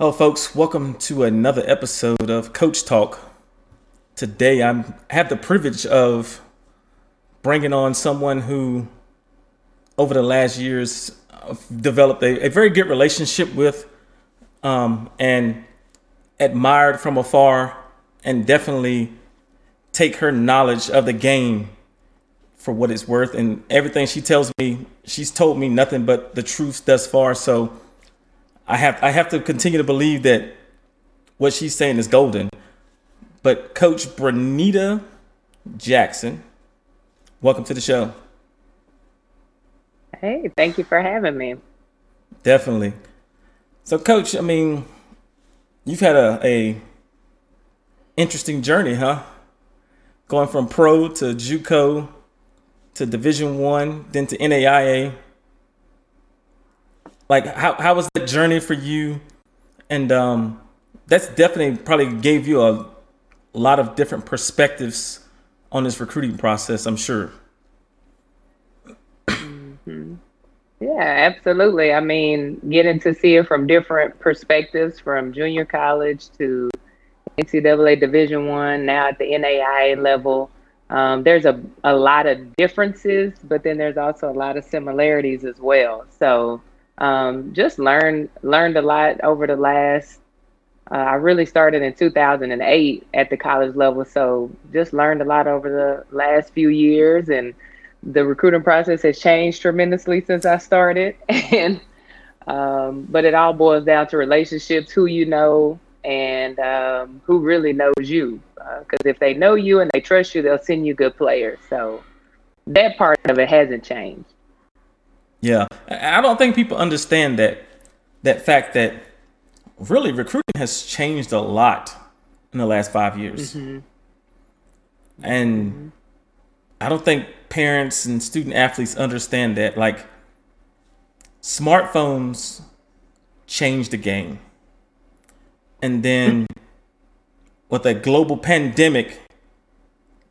Hello, folks. Welcome to another episode of Coach Talk. Today, I have the privilege of bringing on someone who, over the last years, developed a, a very good relationship with um, and admired from afar, and definitely take her knowledge of the game for what it's worth. And everything she tells me, she's told me nothing but the truth thus far. So, I have I have to continue to believe that what she's saying is golden. But Coach Brenita Jackson, welcome to the show. Hey, thank you for having me. Definitely. So, Coach, I mean, you've had a, a interesting journey, huh? Going from pro to JUCO to Division One, then to NAIA like how how was the journey for you? And um that's definitely probably gave you a lot of different perspectives on this recruiting process i'm sure. Mm-hmm. yeah absolutely. I mean getting to see it from different perspectives from junior college to ncaa division one now at the naia level um, there's a, a lot of differences but then there's also a lot of similarities as well. So um, just learned learned a lot over the last. Uh, I really started in 2008 at the college level, so just learned a lot over the last few years, and the recruiting process has changed tremendously since I started. and um, but it all boils down to relationships, who you know, and um, who really knows you. Because uh, if they know you and they trust you, they'll send you good players. So that part of it hasn't changed. Yeah, I don't think people understand that that fact that really recruiting has changed a lot in the last five years, mm-hmm. and mm-hmm. I don't think parents and student athletes understand that. Like, smartphones changed the game, and then with a global pandemic,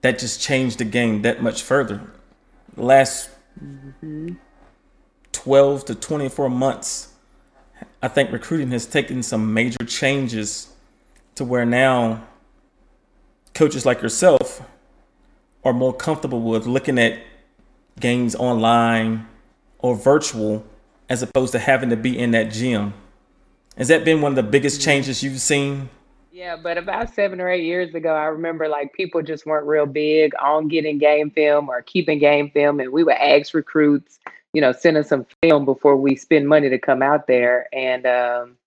that just changed the game that much further. last. Mm-hmm 12 to 24 months, I think recruiting has taken some major changes to where now coaches like yourself are more comfortable with looking at games online or virtual as opposed to having to be in that gym. Has that been one of the biggest changes you've seen? Yeah, but about seven or eight years ago, I remember like people just weren't real big on getting game film or keeping game film, and we would ask recruits you know, send us some film before we spend money to come out there. And, um,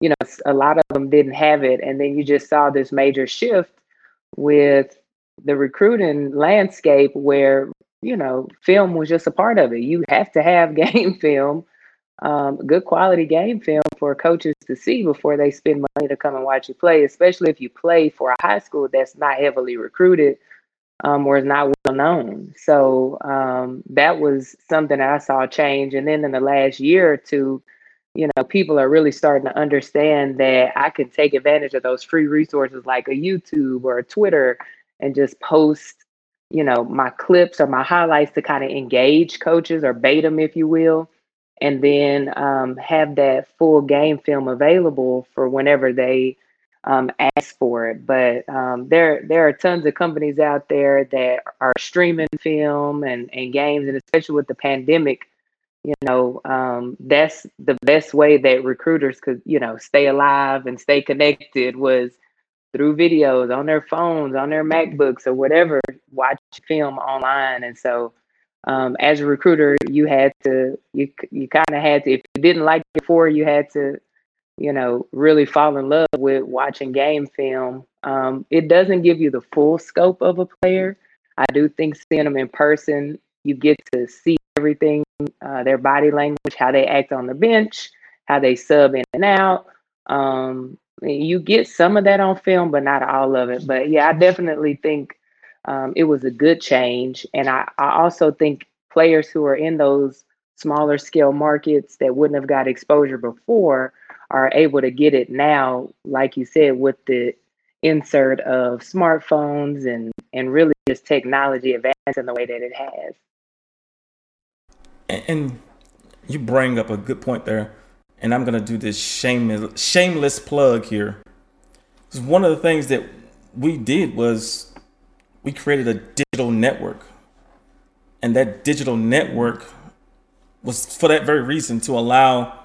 you know, a lot of them didn't have it. And then you just saw this major shift with the recruiting landscape where, you know, film was just a part of it. You have to have game film, um, good quality game film for coaches to see before they spend money to come and watch you play, especially if you play for a high school that's not heavily recruited um, is not well known. So um, that was something I saw change. And then in the last year or two, you know, people are really starting to understand that I can take advantage of those free resources like a YouTube or a Twitter and just post, you know, my clips or my highlights to kind of engage coaches or bait them, if you will. And then um, have that full game film available for whenever they um, ask for it. But um, there there are tons of companies out there that are streaming film and, and games, and especially with the pandemic, you know, um, that's the best way that recruiters could, you know, stay alive and stay connected was through videos on their phones, on their MacBooks or whatever, watch film online. And so um, as a recruiter, you had to, you, you kind of had to, if you didn't like it before, you had to you know, really fall in love with watching game film. Um, it doesn't give you the full scope of a player. I do think seeing them in person, you get to see everything uh, their body language, how they act on the bench, how they sub in and out. Um, you get some of that on film, but not all of it. But yeah, I definitely think um, it was a good change. And I, I also think players who are in those smaller scale markets that wouldn't have got exposure before are able to get it now, like you said, with the insert of smartphones and and really just technology advancing the way that it has. And you bring up a good point there. and I'm gonna do this shameless shameless plug here. Because one of the things that we did was we created a digital network, and that digital network was for that very reason to allow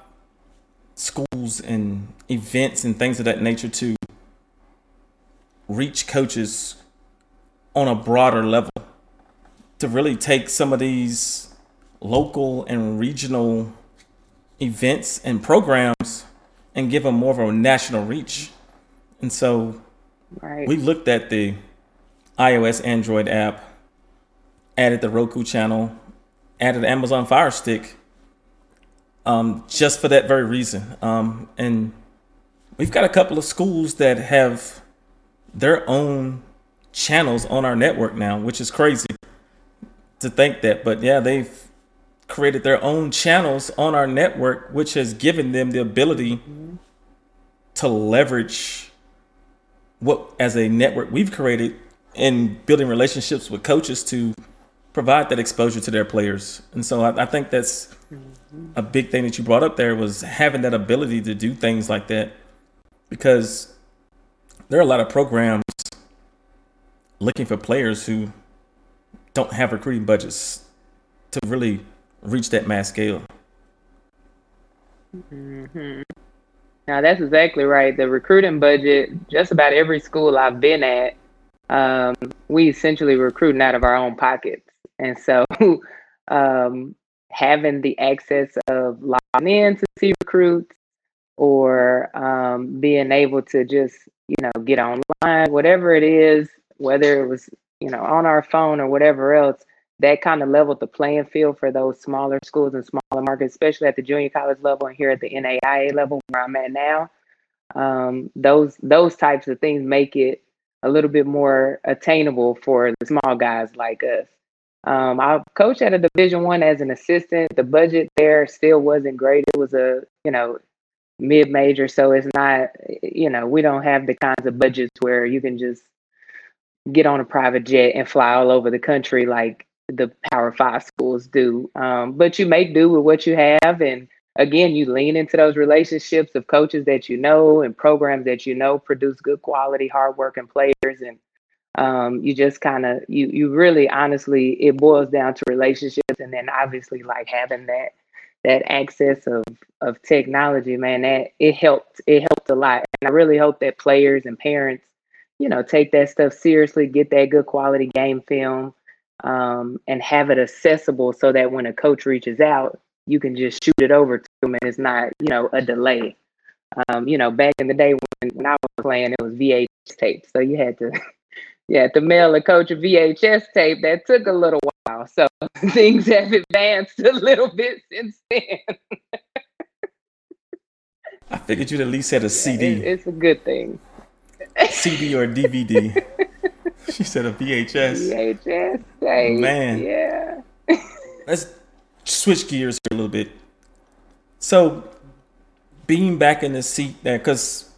schools and events and things of that nature to reach coaches on a broader level to really take some of these local and regional events and programs and give them more of a national reach. And so right. we looked at the iOS Android app, added the Roku channel, added Amazon Fire Stick, um, just for that very reason. Um, and we've got a couple of schools that have their own channels on our network now, which is crazy to think that. But yeah, they've created their own channels on our network, which has given them the ability mm-hmm. to leverage what as a network we've created in building relationships with coaches to provide that exposure to their players. And so I, I think that's mm-hmm. a big thing that you brought up there was having that ability to do things like that because there are a lot of programs looking for players who don't have recruiting budgets to really reach that mass scale. Mm-hmm. Now that's exactly right. The recruiting budget, just about every school I've been at, um, we essentially recruiting out of our own pockets, and so um, having the access of logging in to see recruits or um, being able to just you know get online, whatever it is, whether it was you know on our phone or whatever else, that kind of leveled the playing field for those smaller schools and smaller markets, especially at the junior college level and here at the NAIA level where I'm at now. Um, those those types of things make it a little bit more attainable for the small guys like us. Um, I coached at a Division One as an assistant. The budget there still wasn't great. It was a you know mid major, so it's not you know we don't have the kinds of budgets where you can just get on a private jet and fly all over the country like the Power Five schools do. Um, but you make do with what you have, and again, you lean into those relationships of coaches that you know and programs that you know produce good quality, hardworking players, and um, you just kind of you you really honestly it boils down to relationships, and then obviously like having that that access of of technology, man, that it helped it helped a lot, and I really hope that players and parents, you know, take that stuff seriously, get that good quality game film um, and have it accessible so that when a coach reaches out, you can just shoot it over to them and it's not, you know, a delay. Um, you know, back in the day when, when I was playing, it was VHS tape. So you had to you had to mail a coach a VHS tape. That took a little while. So things have advanced a little bit since then. I figured you'd at least had a CD. It, it's a good thing. CD or DVD. she said a VHS. VHS tape. Man. Yeah. Let's switch gears here a little bit. So, being back in the seat there, because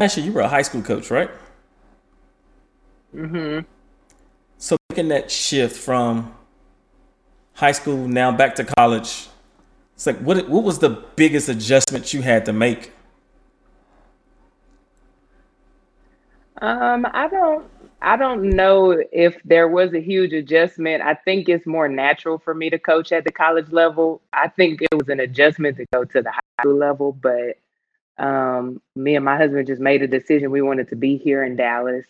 actually you were a high school coach, right? Mm-hmm. So making that shift from high school now back to college, it's like what what was the biggest adjustment you had to make? Um, I don't I don't know if there was a huge adjustment. I think it's more natural for me to coach at the college level. I think it was an adjustment to go to the high school level, but um, me and my husband just made a decision. We wanted to be here in Dallas.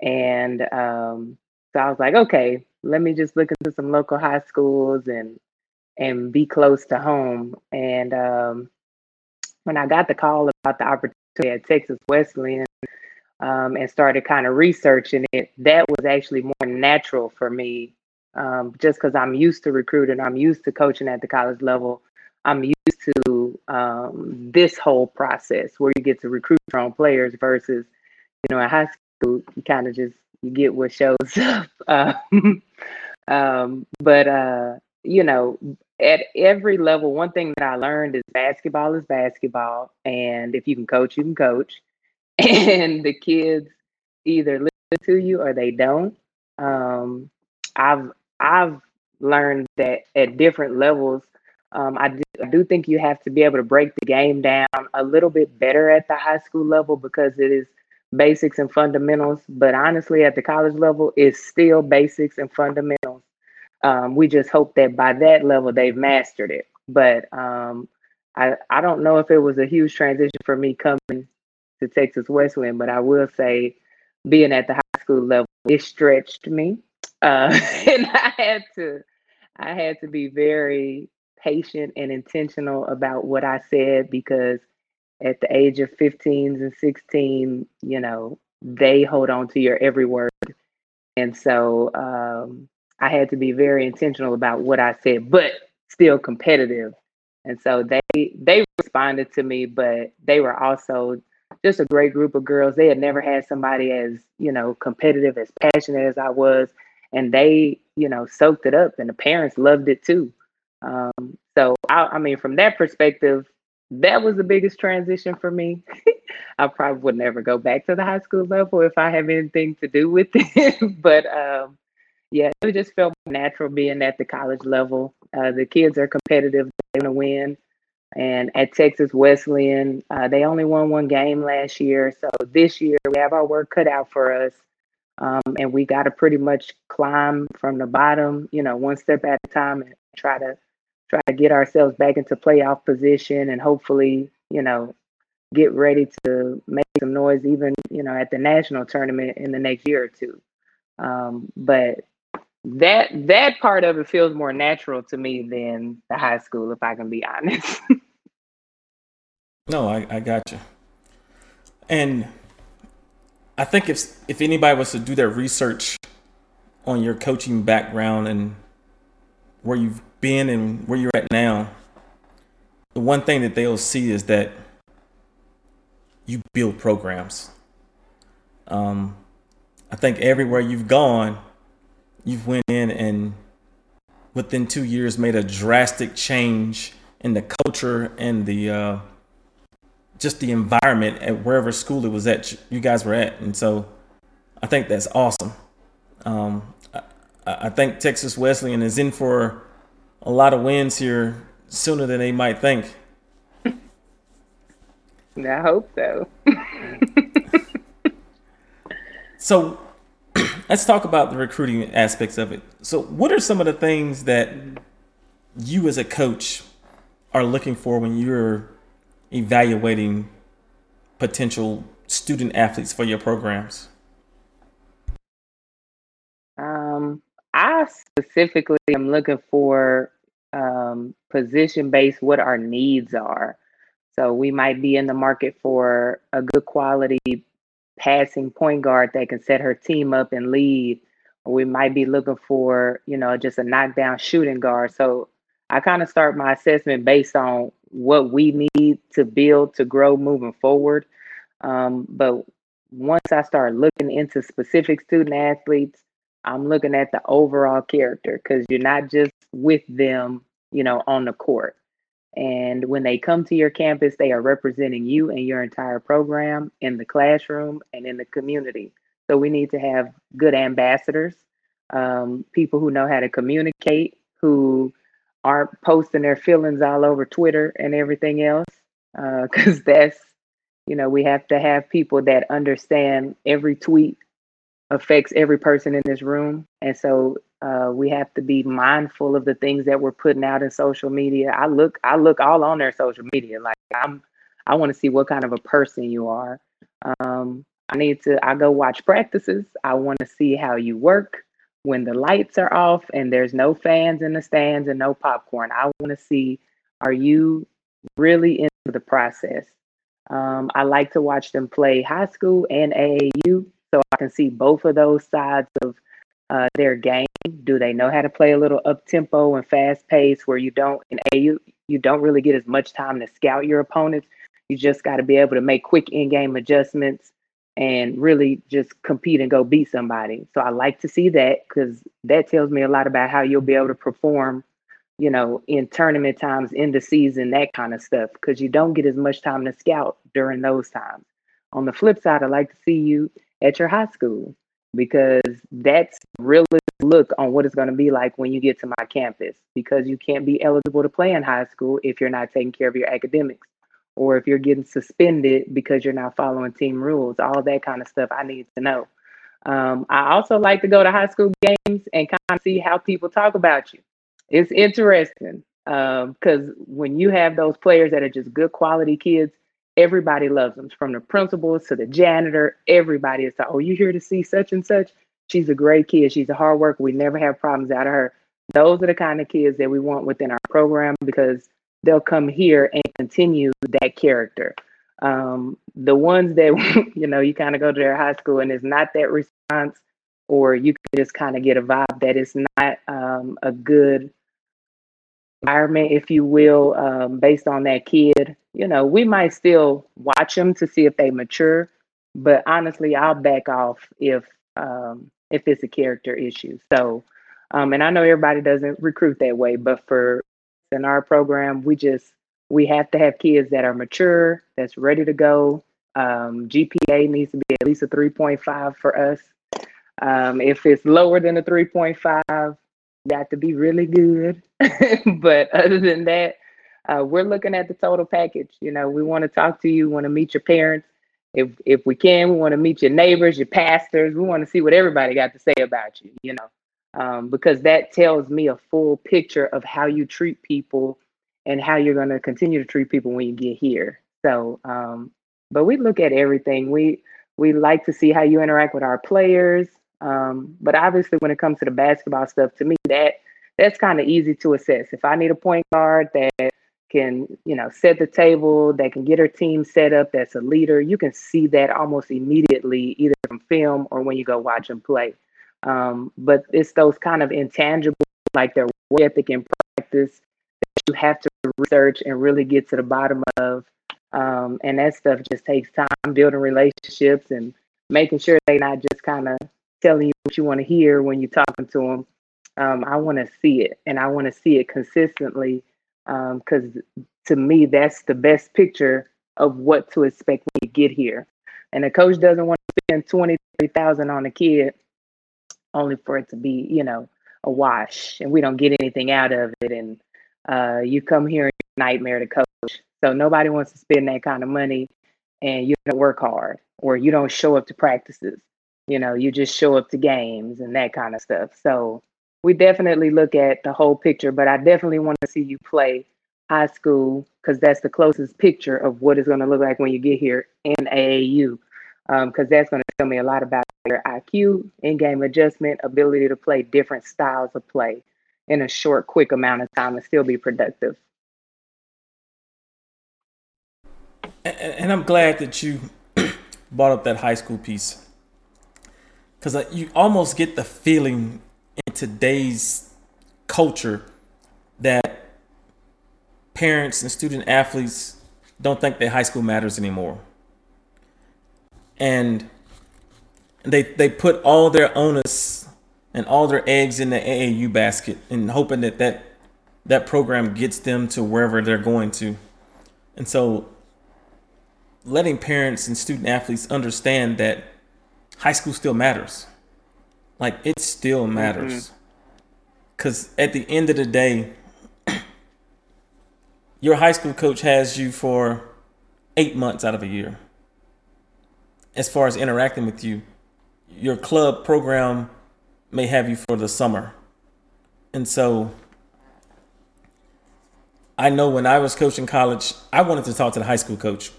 And um, so I was like, okay, let me just look into some local high schools and and be close to home. And um, when I got the call about the opportunity at Texas Wesleyan, um, and started kind of researching it, that was actually more natural for me. Um, just because I'm used to recruiting, I'm used to coaching at the college level. I'm used to um, this whole process where you get to recruit your own players versus, you know, at high you kind of just you get what shows up. Um, um, but uh, you know, at every level, one thing that I learned is basketball is basketball, and if you can coach, you can coach and the kids either listen to you or they don't. Um, I've I've learned that at different levels, Um, I, do, I do think you have to be able to break the game down a little bit better at the high school level because it is basics and fundamentals. But honestly, at the college level, it's still basics and fundamentals. Um, we just hope that by that level they've mastered it. But um, I, I don't know if it was a huge transition for me coming to Texas Wesleyan, but I will say being at the high school level, it stretched me. Uh, and I had to I had to be very patient and intentional about what I said because at the age of 15s and 16, you know, they hold on to your every word. And so um, I had to be very intentional about what I said, but still competitive. And so they they responded to me, but they were also just a great group of girls. They had never had somebody as, you know, competitive, as passionate as I was. And they, you know, soaked it up and the parents loved it too. Um, so I, I mean, from that perspective, that was the biggest transition for me. I probably would never go back to the high school level if I have anything to do with it. but um, yeah, it just felt natural being at the college level. Uh, the kids are competitive, they want to win. And at Texas Wesleyan, uh, they only won one game last year. So this year, we have our work cut out for us. Um, and we got to pretty much climb from the bottom, you know, one step at a time and try to try to get ourselves back into playoff position and hopefully, you know, get ready to make some noise even, you know, at the national tournament in the next year or two. Um, but that that part of it feels more natural to me than the high school, if I can be honest. no, I, I got you. And I think if if anybody was to do their research on your coaching background and where you've been and where you're at now, the one thing that they'll see is that you build programs. Um, I think everywhere you've gone, you've went in and within two years made a drastic change in the culture and the uh, just the environment at wherever school it was at you guys were at, and so I think that's awesome. Um, I, I think Texas Wesleyan is in for a lot of wins here sooner than they might think. I hope so. so let's talk about the recruiting aspects of it. So, what are some of the things that you as a coach are looking for when you're evaluating potential student athletes for your programs? Um, I specifically am looking for um, position based what our needs are. So we might be in the market for a good quality passing point guard that can set her team up and lead. Or we might be looking for, you know, just a knockdown shooting guard. So I kind of start my assessment based on what we need to build to grow moving forward. Um, but once I start looking into specific student athletes, I'm looking at the overall character because you're not just with them, you know, on the court. And when they come to your campus, they are representing you and your entire program in the classroom and in the community. So we need to have good ambassadors, um, people who know how to communicate, who aren't posting their feelings all over Twitter and everything else. Because uh, that's, you know, we have to have people that understand every tweet affects every person in this room. And so uh, we have to be mindful of the things that we're putting out in social media. I look, I look all on their social media. Like I'm, I want to see what kind of a person you are. Um, I need to, I go watch practices. I want to see how you work when the lights are off and there's no fans in the stands and no popcorn. I want to see, are you really into the process? Um, I like to watch them play high school and AAU so I can see both of those sides of uh, their game. Do they know how to play a little up tempo and fast pace where you don't in AU you don't really get as much time to scout your opponents. You just got to be able to make quick in game adjustments and really just compete and go beat somebody. So I like to see that because that tells me a lot about how you'll be able to perform, you know, in tournament times, in the season, that kind of stuff. Because you don't get as much time to scout during those times. On the flip side, I like to see you at your high school because that's really look on what it's going to be like when you get to my campus because you can't be eligible to play in high school if you're not taking care of your academics or if you're getting suspended because you're not following team rules all that kind of stuff i need to know. Um, i also like to go to high school games and kind of see how people talk about you. It's interesting because um, when you have those players that are just good quality kids everybody loves them from the principals to the janitor everybody is like oh you here to see such and such? She's a great kid. She's a hard worker. We never have problems out of her. Those are the kind of kids that we want within our program because they'll come here and continue that character. Um, the ones that you know you kind of go to their high school and it's not that response or you can just kind of get a vibe that it's not um, a good environment, if you will, um, based on that kid, you know, we might still watch them to see if they mature. But honestly, I'll back off if um, if it's a character issue. So, um, and I know everybody doesn't recruit that way, but for in our program, we just we have to have kids that are mature, that's ready to go. Um, GPA needs to be at least a 3.5 for us. Um, if it's lower than a 3.5, got to be really good. but other than that, uh, we're looking at the total package. You know, we want to talk to you, want to meet your parents. If if we can, we want to meet your neighbors, your pastors. We want to see what everybody got to say about you. You know, um, because that tells me a full picture of how you treat people and how you're going to continue to treat people when you get here. So, um, but we look at everything. We we like to see how you interact with our players. Um, but obviously, when it comes to the basketball stuff, to me, that that's kind of easy to assess. If I need a point guard that can, you know, set the table, that can get her team set up, that's a leader, you can see that almost immediately, either from film or when you go watch them play. Um, but it's those kind of intangible, like their work ethic and practice, that you have to research and really get to the bottom of. Um, and that stuff just takes time building relationships and making sure they're not just kind of telling you what you want to hear when you're talking to them. Um, I want to see it, and I want to see it consistently because um, to me, that's the best picture of what to expect when you get here. And the coach doesn't want to spend twenty, thirty thousand on a kid only for it to be, you know, a wash, and we don't get anything out of it. And uh, you come here nightmare to coach. So nobody wants to spend that kind of money, and you don't work hard, or you don't show up to practices you know you just show up to games and that kind of stuff so we definitely look at the whole picture but i definitely want to see you play high school because that's the closest picture of what it's going to look like when you get here in aau because um, that's going to tell me a lot about your iq in-game adjustment ability to play different styles of play in a short quick amount of time and still be productive. And i'm glad that you brought up that high school piece because uh, you almost get the feeling in today's culture that parents and student athletes don't think that high school matters anymore and they they put all their onus and all their eggs in the AAU basket and hoping that that that program gets them to wherever they're going to and so letting parents and student athletes understand that high school still matters. Like it still matters. Mm-hmm. Cause at the end of the day, your high school coach has you for eight months out of a year. As far as interacting with you, your club program may have you for the summer. And so I know when I was coaching college, I wanted to talk to the high school coach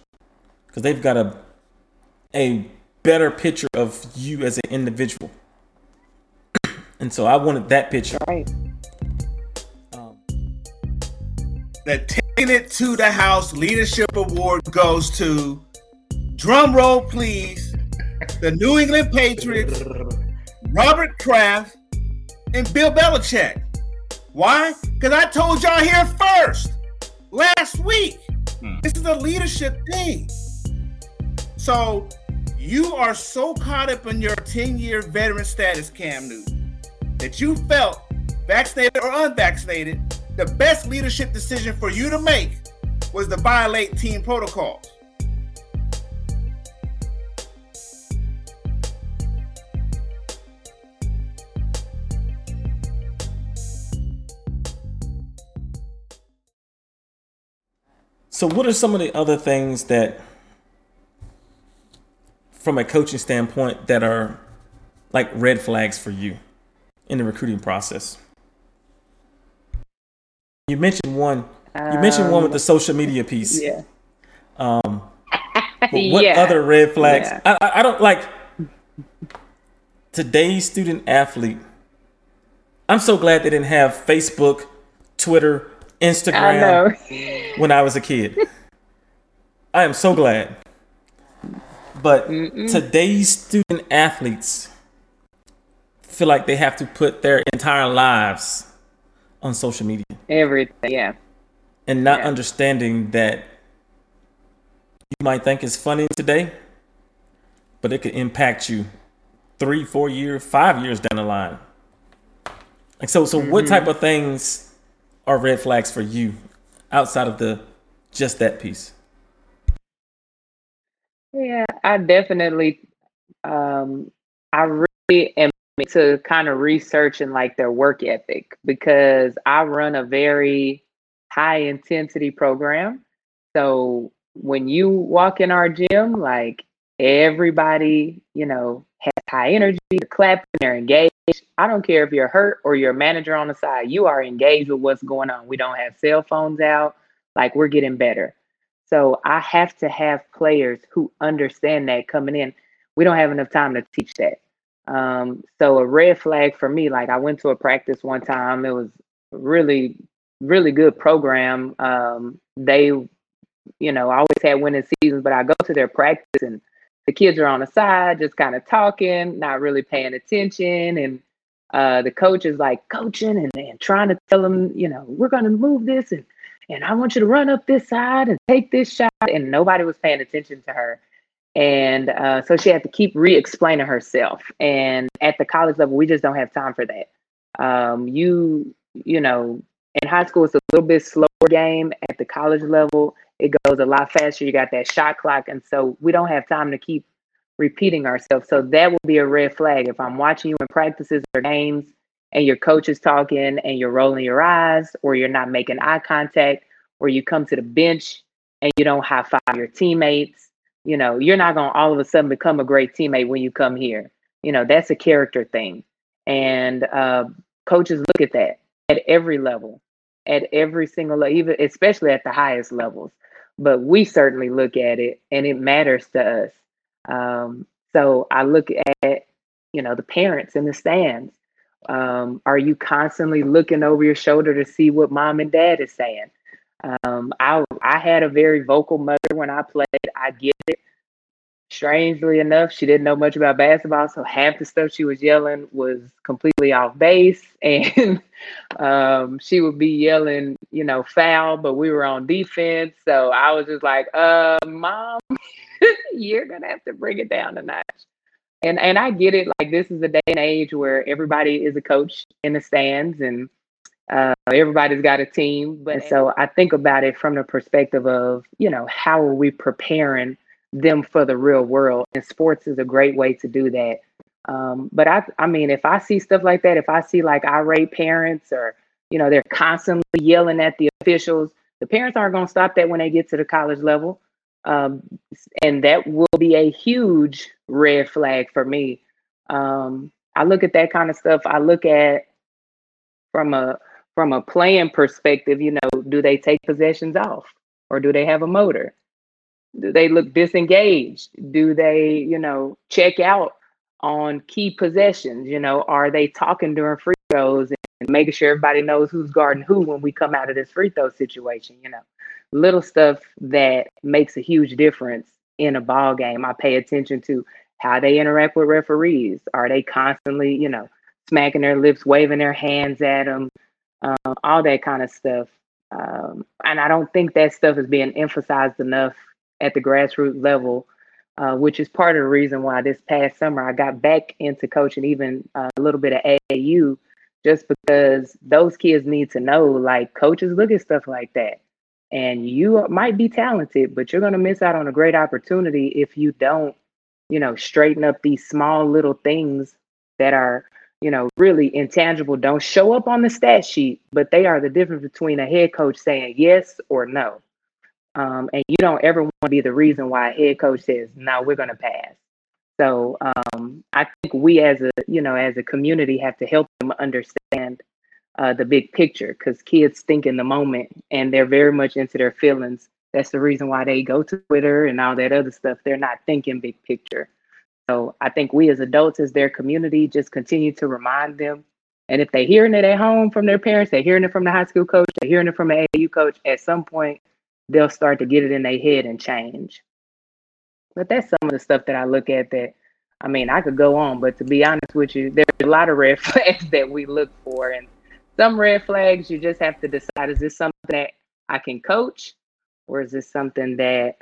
because they've got a a better picture of you as an individual. And so I wanted that picture. Right. Um, the Taking It to the House Leadership Award goes to, drum roll please, the New England Patriots, Robert Kraft, and Bill Belichick. Why? Because I told y'all here first last week. Hmm. This is a leadership thing. So you are so caught up in your 10 year veteran status, Cam Newton, that you felt, vaccinated or unvaccinated, the best leadership decision for you to make was to violate team protocols. So, what are some of the other things that, from a coaching standpoint, that are like red flags for you? In the recruiting process? You mentioned one. You mentioned one with the Um, social media piece. Yeah. Um, but what Yeah. other red flags? Yeah. I, I, I don't like today's student athlete. I'm so glad they didn't have Facebook, Twitter, I Instagram know. when I was a kid. I am so glad. But today's student athletes feel like they have to put their entire lives on social media Everything. Yeah. and not Yeah. understanding that you might think it's funny today, but it could impact you three, four years, five years down the line. Like so, so what type of things are red flags for you outside of the just that piece? Yeah, I definitely um I really am to kind of research and like their work ethic because I run a very high intensity program. So when you walk in our gym, like everybody, you know, has high energy, they're clapping, they're engaged. I don't care if you're hurt or you're a manager on the side, you are engaged with what's going on. We don't have cell phones out, like we're getting better. So I have to have players who understand that coming in. We don't have enough time to teach that. Um, so a red flag for me, like I went to a practice one time. It was really, really good program. Um, they, you know, always had winning seasons, but I go to their practice and the kids are on the side, just kind of talking, not really paying attention. And uh, the coach is like coaching and, and trying to tell them, you know, we're going to move this and and I want you to run up this side and take this shot. And nobody was paying attention to her. And uh, so she had to keep re explaining herself. And at the college level, we just don't have time for that. Um, you, you know, in high school, it's a little bit slower game. At the college level, it goes a lot faster. You got that shot clock. And so we don't have time to keep repeating ourselves. So that would be a red flag. If I'm watching you in practices or games and your coach is talking and you're rolling your eyes or you're not making eye contact or you come to the bench and you don't high five your teammates, you know, you're not going to all of a sudden become a great teammate when you come here. You know, that's a character thing. And uh, coaches look at that at every level, at every single level, even especially at the highest levels. But we certainly look at it and it matters to us. Um, so I look at, you know, the parents in the stands. Um, are you constantly looking over your shoulder to see what mom and dad is saying? Um, I I had a very vocal mother when I played. I get it. Strangely enough, she didn't know much about basketball, so half the stuff she was yelling was completely off base, and um, she would be yelling, you know, foul, but we were on defense, so I was just like, "Uh, mom, you're gonna have to bring it down a notch." And and I get it. Like this is a day and age where everybody is a coach in the stands, and uh, everybody's got a team. But so I think about it from the perspective of, you know, how are we preparing them for the real world? And sports is a great way to do that. Um, but I, I mean, if I see stuff like that, if I see like irate parents or, you know, they're constantly yelling at the officials, the parents aren't going to stop that when they get to the college level. Um, and that will be a huge red flag for me. Um, I look at that kind of stuff. I look at from a from a playing perspective, you know, do they take possessions off or do they have a motor? Do they look disengaged? Do they, you know, check out on key possessions? You know, are they talking during free throws and making sure everybody knows who's guarding who when we come out of this free throw situation? You know, little stuff that makes a huge difference in a ball game. I pay attention to how they interact with referees. Are they constantly, you know, smacking their lips, waving their hands at them? Um, all that kind of stuff. Um, and I don't think that stuff is being emphasized enough at the grassroots level, uh, which is part of the reason why this past summer I got back into coaching even uh, a little bit of AAU, just because those kids need to know like coaches look at stuff like that. And you might be talented, but you're going to miss out on a great opportunity if you don't, you know, straighten up these small little things that are you know, really intangible don't show up on the stat sheet, but they are the difference between a head coach saying yes or no. Um, and you don't ever want to be the reason why a head coach says, "No, we're going to pass." So um, I think we, as a you know, as a community, have to help them understand uh, the big picture because kids think in the moment and they're very much into their feelings. That's the reason why they go to Twitter and all that other stuff. They're not thinking big picture. So I think we as adults, as their community, just continue to remind them. And if they're hearing it at home from their parents, they're hearing it from the high school coach, they're hearing it from an AAU coach, at some point they'll start to get it in their head and change. But that's some of the stuff that I look at that I mean, I could go on, but to be honest with you, there's a lot of red flags that we look for. And some red flags, you just have to decide is this something that I can coach or is this something that,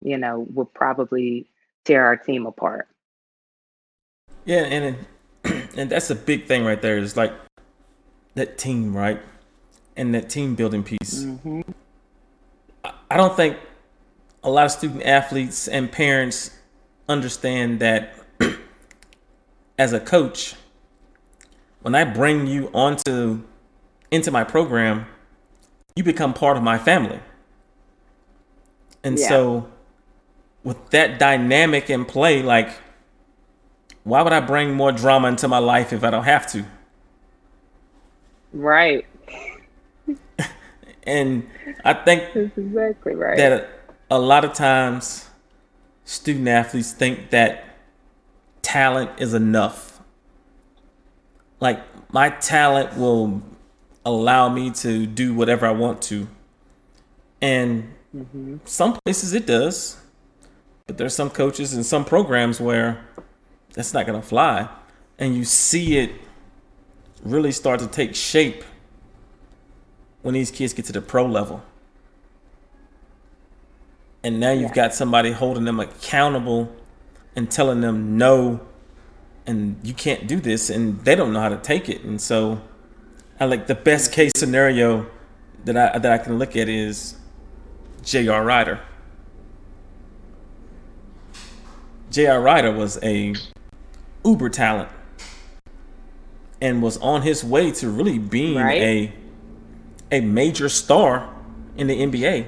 you know, will probably tear our team apart? Yeah, and and that's a big thing right there is like that team, right? And that team building piece. Mm-hmm. I don't think a lot of student athletes and parents understand that as a coach, when I bring you onto into my program, you become part of my family. And yeah. so with that dynamic in play, like why would I bring more drama into my life if I don't have to? Right. and I think that's exactly right. That a, a lot of times student athletes think that talent is enough. Like my talent will allow me to do whatever I want to. And mm-hmm. some places it does. But there's some coaches and some programs where that's not going to fly. And you see it really start to take shape when these kids get to the pro level. And now you've yeah. got somebody holding them accountable and telling them no and you can't do this and they don't know how to take it. And so I like the best mm. case scenario that I that I can look at is J.R. Rider. J.R. Rider was a uber talent and was on his way to really being right. a a major star in the NBA.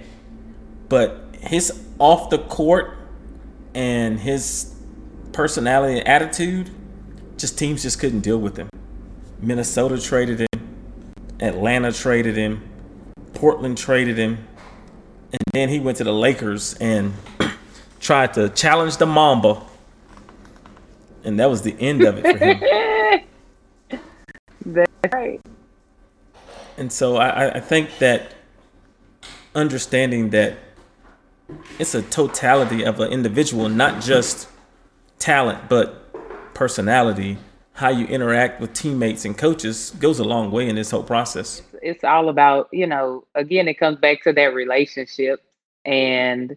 But his off the court and his personality and attitude, just teams just couldn't deal with him. Minnesota traded him, Atlanta traded him, Portland traded him, and then he went to the Lakers and tried to challenge the Mamba, and that was the end of it for him. That's right. And so I, I think that understanding that it's a totality of an individual, not just talent, but personality, how you interact with teammates and coaches goes a long way in this whole process. It's all about, you know, again, it comes back to that relationship. And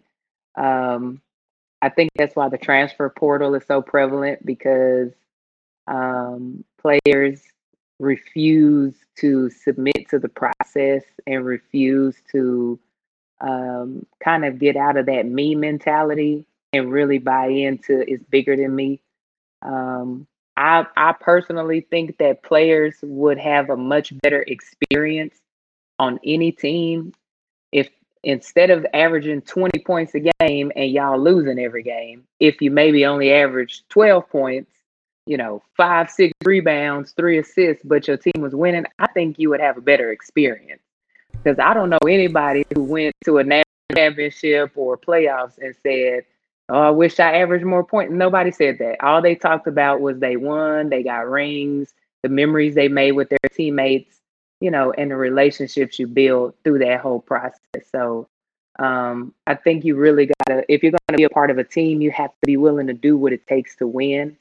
um, I think that's why the transfer portal is so prevalent because um, players refuse to submit to the process and refuse to um, kind of get out of that me mentality and really buy into it's bigger than me. Um, I I personally think that players would have a much better experience on any team if instead of averaging 20 points a game and y'all losing every game, if you maybe only average 12 points, you know, five, six rebounds, three assists, but your team was winning, I think you would have a better experience. Because I don't know anybody who went to a national championship or playoffs and said, Oh, I wish I averaged more points. Nobody said that. All they talked about was they won, they got rings, the memories they made with their teammates, you know, and the relationships you build through that whole process. So um, I think you really got to, if you're going to be a part of a team, you have to be willing to do what it takes to win.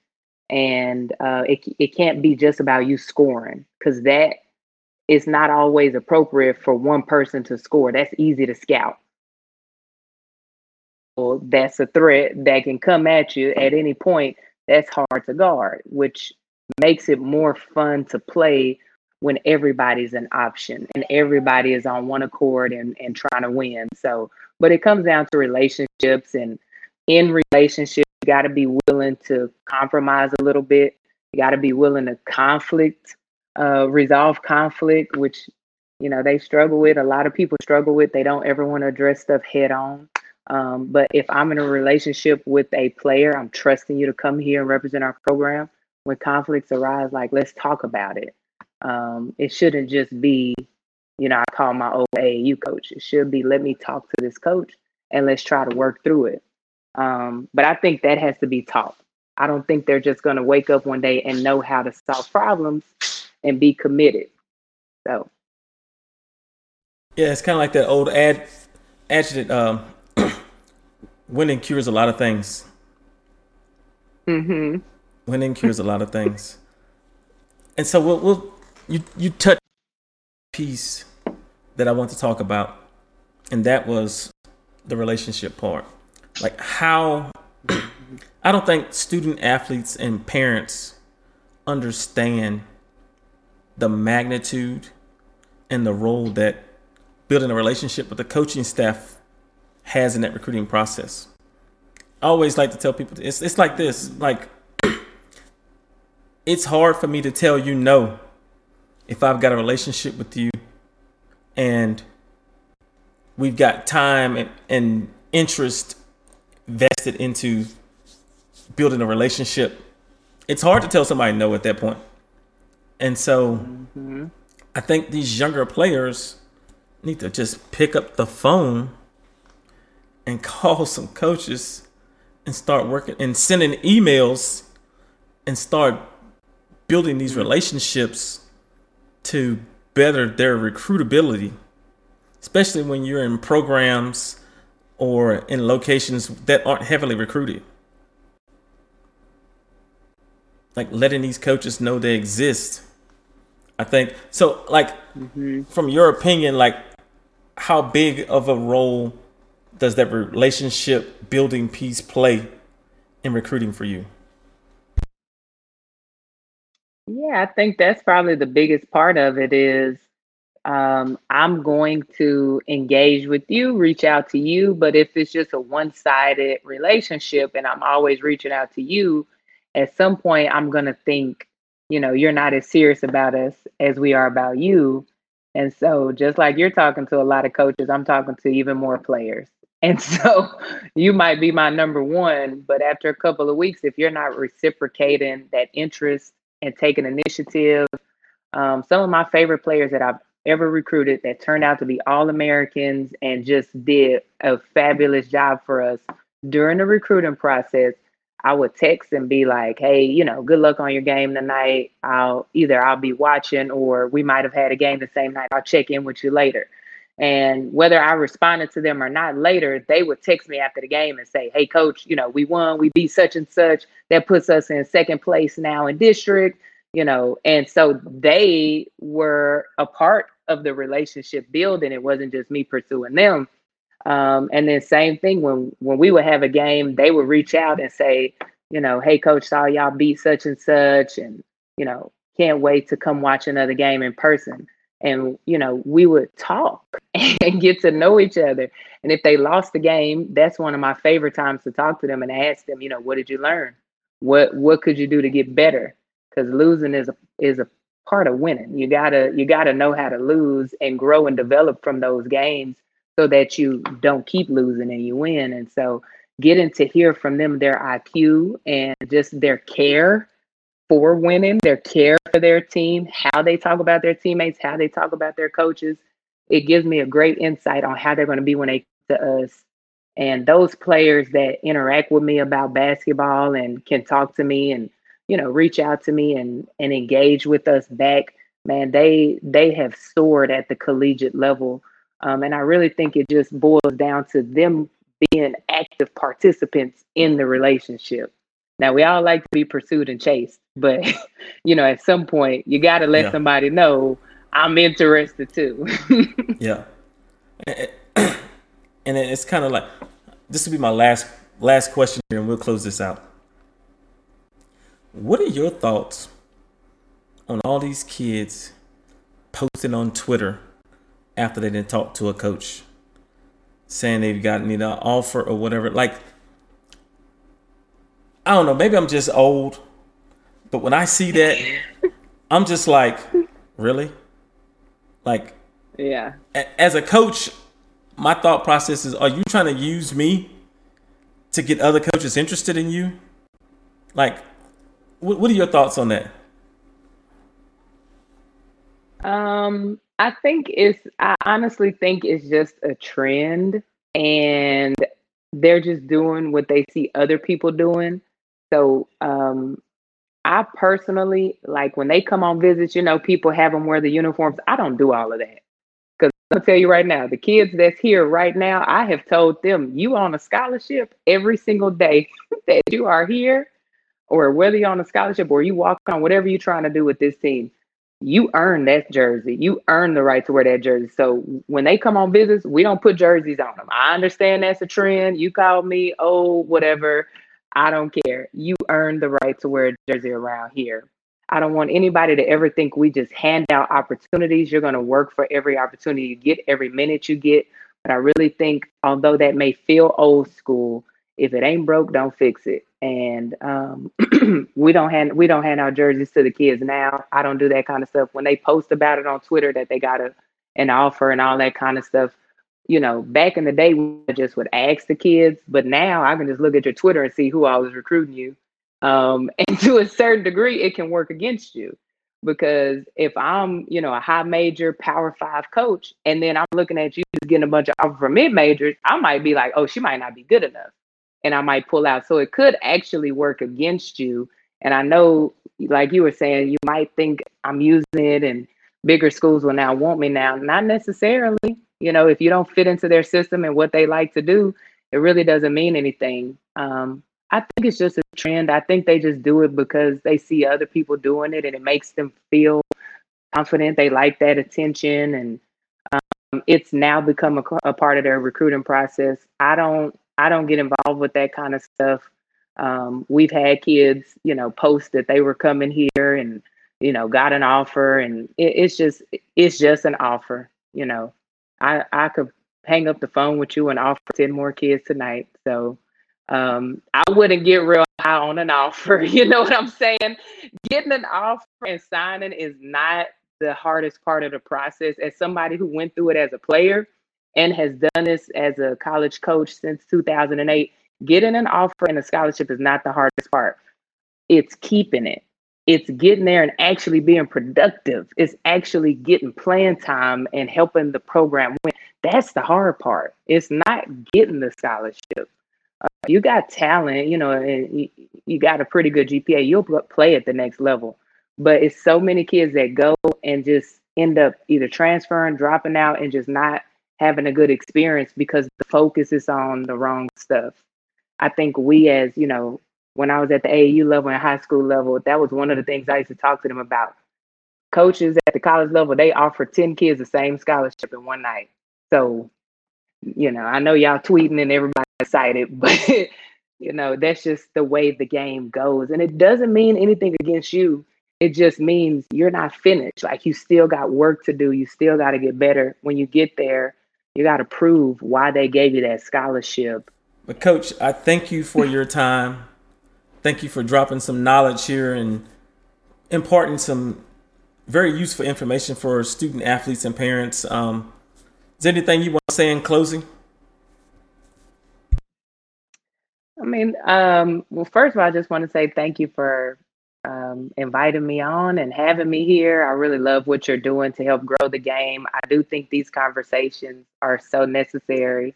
And uh, it, it can't be just about you scoring because that is not always appropriate for one person to score. That's easy to scout So that's a threat that can come at you at any point that's hard to guard, which makes it more fun to play when everybody's an option and everybody is on one accord and, and trying to win. So, but it comes down to relationships and in relationships, you got to be willing to compromise a little bit. You got to be willing to conflict, uh, resolve conflict, which you know they struggle with. A lot of people struggle with. They don't ever want to address stuff head on. Um, but if I'm in a relationship with a player, I'm trusting you to come here and represent our program. When conflicts arise, like let's talk about it. Um, it shouldn't just be, you know, I call my old AAU coach. It should be let me talk to this coach and let's try to work through it. Um, but I think that has to be taught. I don't think they're just going to wake up one day and know how to solve problems and be committed. So, yeah, it's kind of like that old ad adjutant. Um, winning cures a lot of things. Mm-hmm. Winning cures a lot of things. And so we'll, we'll you you touch piece that I want to talk about, and that was the relationship part. Like how I don't think student athletes and parents understand the magnitude and the role that building a relationship with the coaching staff has in that recruiting process. I always like to tell people it's it's like this, like it's hard for me to tell you no if I've got a relationship with you and we've got time and, and interest vested into building a relationship, it's hard to tell somebody no at that point. And so mm-hmm. I think these younger players need to just pick up the phone and call some coaches and start working and sending emails and start building these relationships to better their recruitability, especially when you're in programs or in locations that aren't heavily recruited. Like letting these coaches know they exist. I think so. Like, mm-hmm. from your opinion, like, how big of a role does that relationship building piece play in recruiting for you? Yeah, I think that's probably the biggest part of it is um, I'm going to engage with you, reach out to you. But if it's just a one sided relationship and I'm always reaching out to you, at some point I'm going to think, you know, you're not as serious about us as we are about you. And so, just like you're talking to a lot of coaches, I'm talking to even more players. And so, you might be my number one, but after a couple of weeks, if you're not reciprocating that interest and taking initiative. Um, some of my favorite players that I've ever recruited that turned out to be all Americans and just did a fabulous job for us during the recruiting process. I would text and be like, "Hey, you know, good luck on your game tonight. I'll either I'll be watching or we might have had a game the same night. I'll check in with you later." And whether I responded to them or not later, they would text me after the game and say, Hey, coach, you know, we won, we beat such and such. That puts us in second place now in district, you know. And so they were a part of the relationship building. It wasn't just me pursuing them. Um, and then same thing when when we would have a game, they would reach out and say, you know, hey coach, saw y'all beat such and such, and you know, can't wait to come watch another game in person and you know we would talk and get to know each other. And if they lost the game that's one of my favorite times to talk to them and ask them you know what did you learn? What what could you do to get better? Because losing is a is a part of winning. You gotta you gotta know how to lose and grow and develop from those games so that you don't keep losing and you win. And so getting to hear from them their iq and just their care for winning, their care for their team, how they talk about their teammates, how they talk about their coaches. It gives me a great insight on how they're going to be when they to us. And those players that interact with me about basketball and can talk to me and you know reach out to me and and engage with us back, man, they they have soared at the collegiate level. Um, and I really think it just boils down to them being active participants in the relationship. Now we all like to be pursued and chased, but you know, at some point you got to let yeah. somebody know I'm interested too. yeah. And it's kind of like this will be my last last question here and we'll close this out. What are your thoughts on all these kids posting on Twitter after they didn't talk to a coach saying they've gotten either an offer or whatever? Like I don't know, maybe I'm just old, but when I see that, I'm just like, really? Like, Yeah. As a coach, my thought process is: Are you trying to use me to get other coaches interested in you? Like, what, what are your thoughts on that? Um, I think it's. I honestly think it's just a trend, and they're just doing what they see other people doing. So, um, I personally like when they come on visits. You know, people have them wear the uniforms. I don't do all of that because I'll tell you right now, the kids that's here right now, I have told them you on a scholarship every single day that you are here, or whether you're on a scholarship or you walk on whatever you're trying to do with this team you earn that jersey. You earn the right to wear that jersey. So when they come on visits, we don't put jerseys on them. I understand that's a trend. You call me, oh, whatever. I don't care. You earn the right to wear a jersey around here. I don't want anybody to ever think we just hand out opportunities. You're going to work for every opportunity you get, every minute you get. But I really think, although that may feel old school, if it ain't broke, don't fix it. And um, we don't hand we don't hand out jerseys to the kids now. I don't do that kind of stuff. When they post about it on Twitter that they got a an offer and all that kind of stuff, you know, back in the day we just would ask the kids, but now I can just look at your Twitter and see who all is recruiting you. Um, and to a certain degree, it can work against you because if I'm, you know, a high major power five coach, and then I'm looking at you just getting a bunch of offers from mid majors, I might be like, oh, she might not be good enough and I might pull out. So it could actually work against you. And I know, like you were saying, you might think I'm using it and bigger schools will now want me now. Not necessarily. You know, if you don't fit into their system and what they like to do, it really doesn't mean anything. Um, I think it's just a trend. I think they just do it because they see other people doing it and it makes them feel confident. They like that attention and um, it's now become a, a part of their recruiting process. I don't I don't get involved with that kind of stuff. Um, we've had kids, you know, post that they were coming here and, you know, got an offer, and it, it's just it's just an offer. You know, I I could hang up the phone with you and offer ten more kids tonight. So um, I wouldn't get real high on an offer. You know what I'm saying? Getting an offer and signing is not the hardest part of the process. As somebody who went through it as a player, and has done this as a college coach since 2008. Getting an offer and a scholarship is not the hardest part. It's keeping it. It's getting there and actually being productive. It's actually getting playing time and helping the program win. That's the hard part. It's not getting the scholarship. Uh, you got talent, you know, and you, you got a pretty good GPA. You'll play at the next level. But it's so many kids that go and just end up either transferring, dropping out, and just not having a good experience because the focus is on the wrong stuff. I think we, as you know, when I was at the AAU level and high school level, that was one of the things I used to talk to them about. Coaches at the college level, they offer 10 kids the same scholarship in one night. So, you know, I know y'all tweeting and everybody excited, but you know, that's just the way the game goes. And it doesn't mean anything against you. It just means you're not finished. Like you still got work to do. You still got to get better. When you get there, you got to prove why they gave you that scholarship. But coach, I thank you for your time. Thank you for dropping some knowledge here and imparting some very useful information for student athletes and parents. Um, is there anything you want to say in closing? I mean, um, well, first of all, I just want to say thank you for um, inviting me on and having me here. I really love what you're doing to help grow the game. I do think these conversations are so necessary.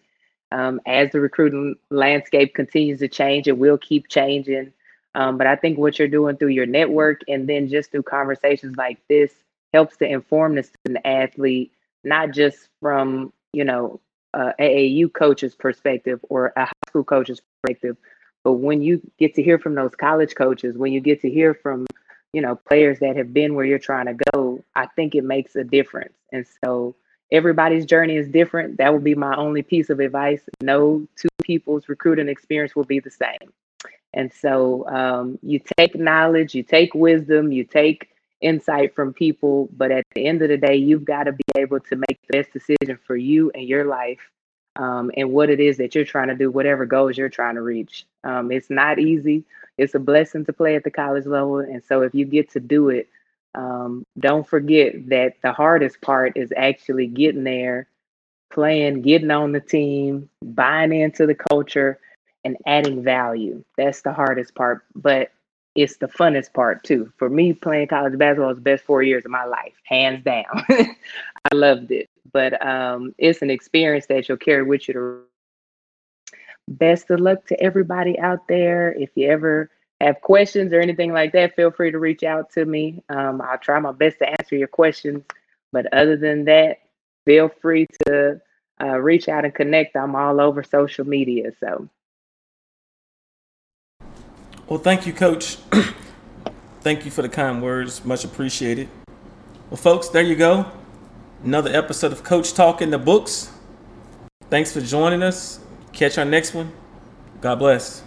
Um, as the recruiting landscape continues to change, it will keep changing. Um, but I think what you're doing through your network and then just through conversations like this helps to inform the student athlete, not just from, you know, uh, AAU coach's perspective or a high school coach's perspective, but when you get to hear from those college coaches, when you get to hear from, you know, players that have been where you're trying to go, I think it makes a difference. And so everybody's journey is different. That would be my only piece of advice. No two people's recruiting experience will be the same. And so um, you take knowledge, you take wisdom, you take insight from people, but at the end of the day, you've got to be able to make the best decision for you and your life um, and what it is that you're trying to do, whatever goals you're trying to reach. Um, it's not easy. It's a blessing to play at the college level. And so if you get to do it, um, don't forget that the hardest part is actually getting there, playing, getting on the team, buying into the culture, and adding value. That's the hardest part, but it's the funnest part too. For me, playing college basketball was the best four years of my life, hands down. I loved it, but um, it's an experience that you'll carry with you to. Best of luck to everybody out there. If you ever have questions or anything like that, feel free to reach out to me. Um, I'll try my best to answer your questions. But other than that, feel free to uh, reach out and connect. I'm all over social media. So, well, thank you, Coach. thank you for the kind words. Much appreciated. Well, folks, there you go. Another episode of Coach Talk in the books. Thanks for joining us. Catch our next one. God bless.